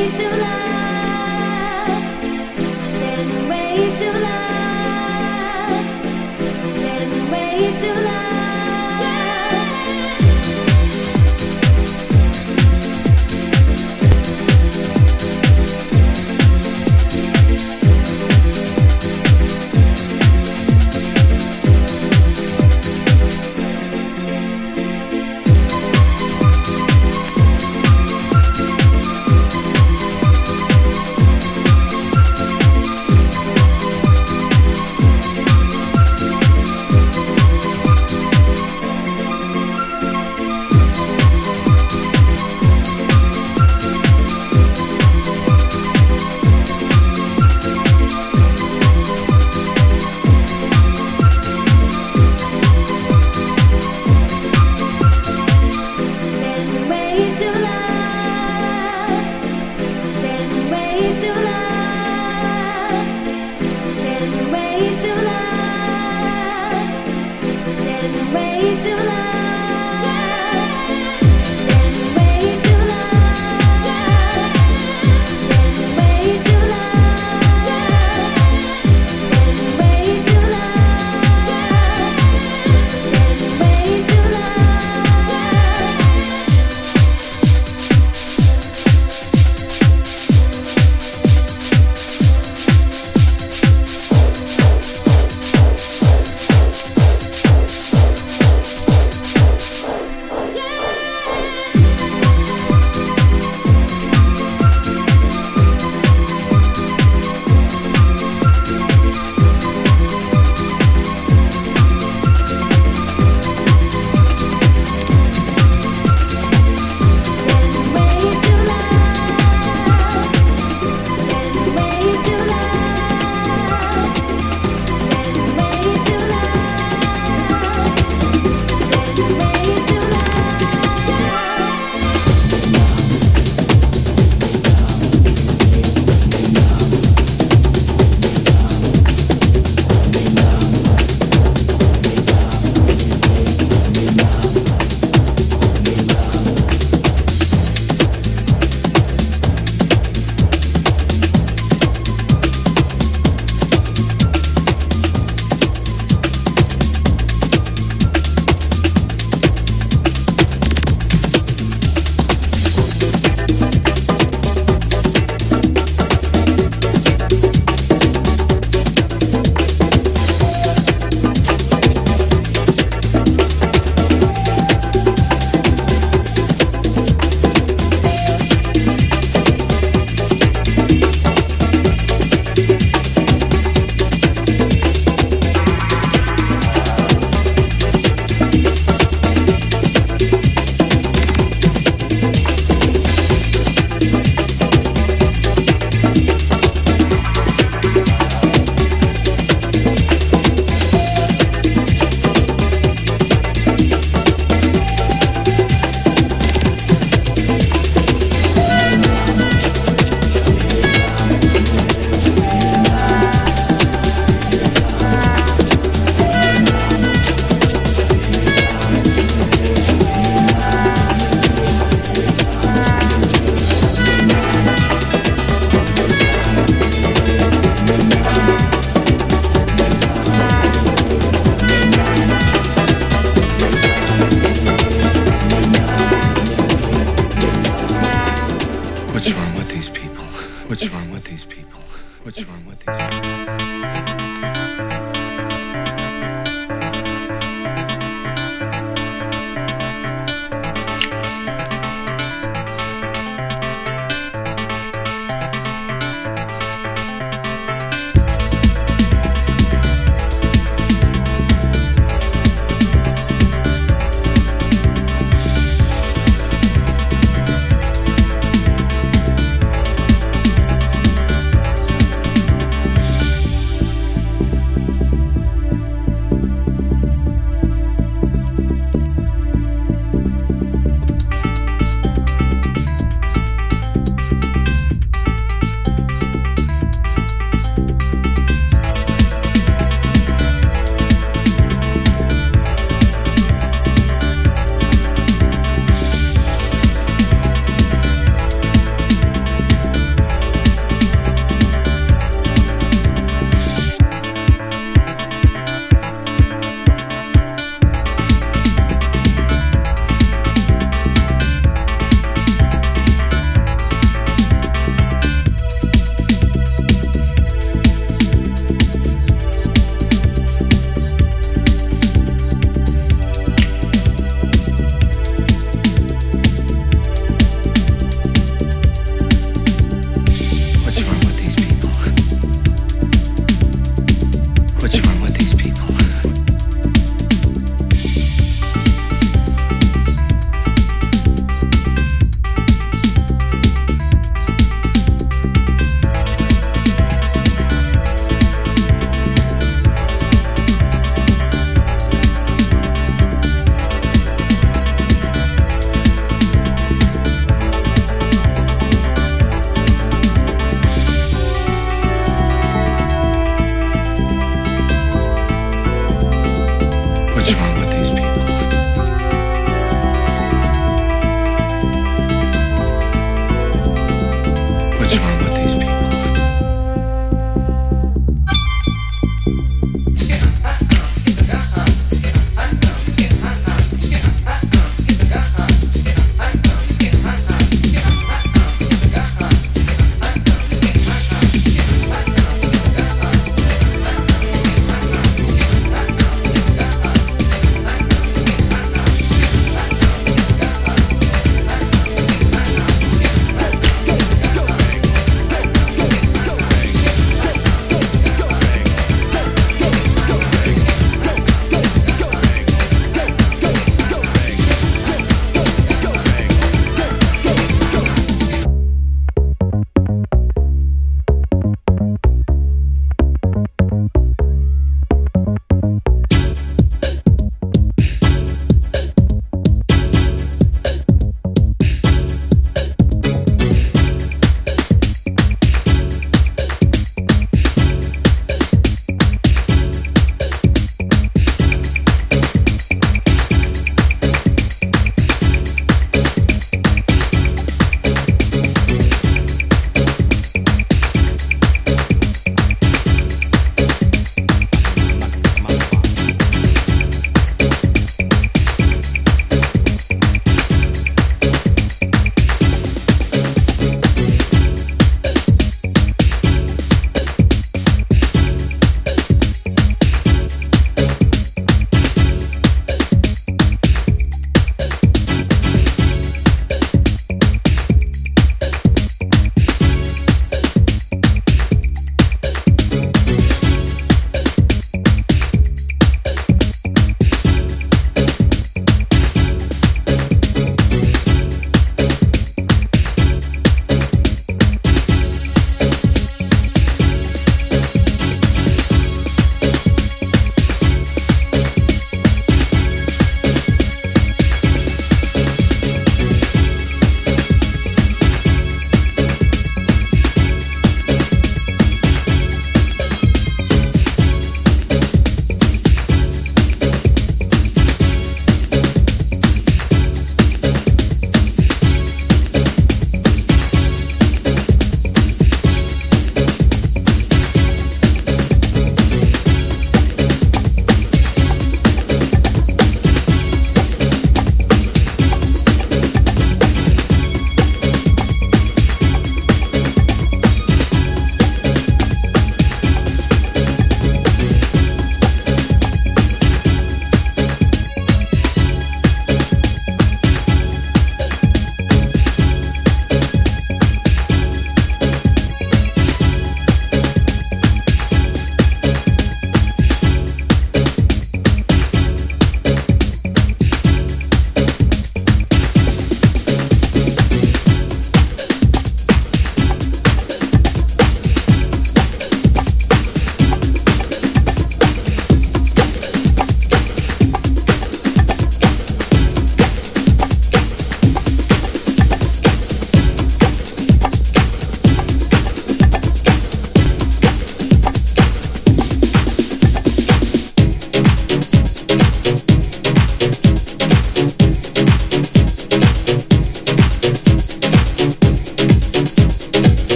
easy to love.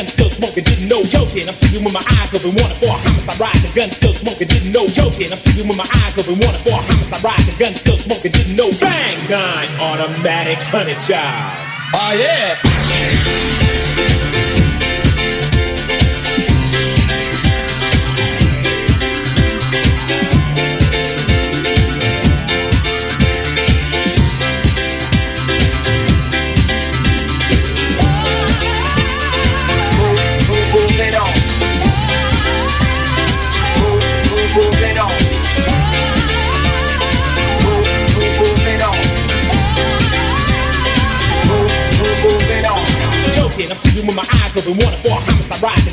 gun still smoking, didn't know joking. I'm sleeping with my eyes open, wanna for a homicide ride. The gun still smoking, didn't know joking. I'm sleeping with my eyes open, wanna for a homicide ride. The gun still smoking, didn't know. Bang! Nine automatic honey child. Oh yeah.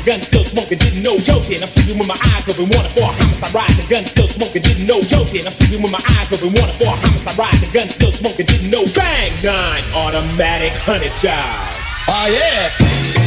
gun still smoking, didn't know joking. I'm sleeping with my eyes open, wanna for a homicide ride. The gun still smoking, didn't know joking. I'm sleeping with my eyes open, wanna for a homicide ride. The gun still smoking, didn't know bang nine automatic honey child. Oh yeah.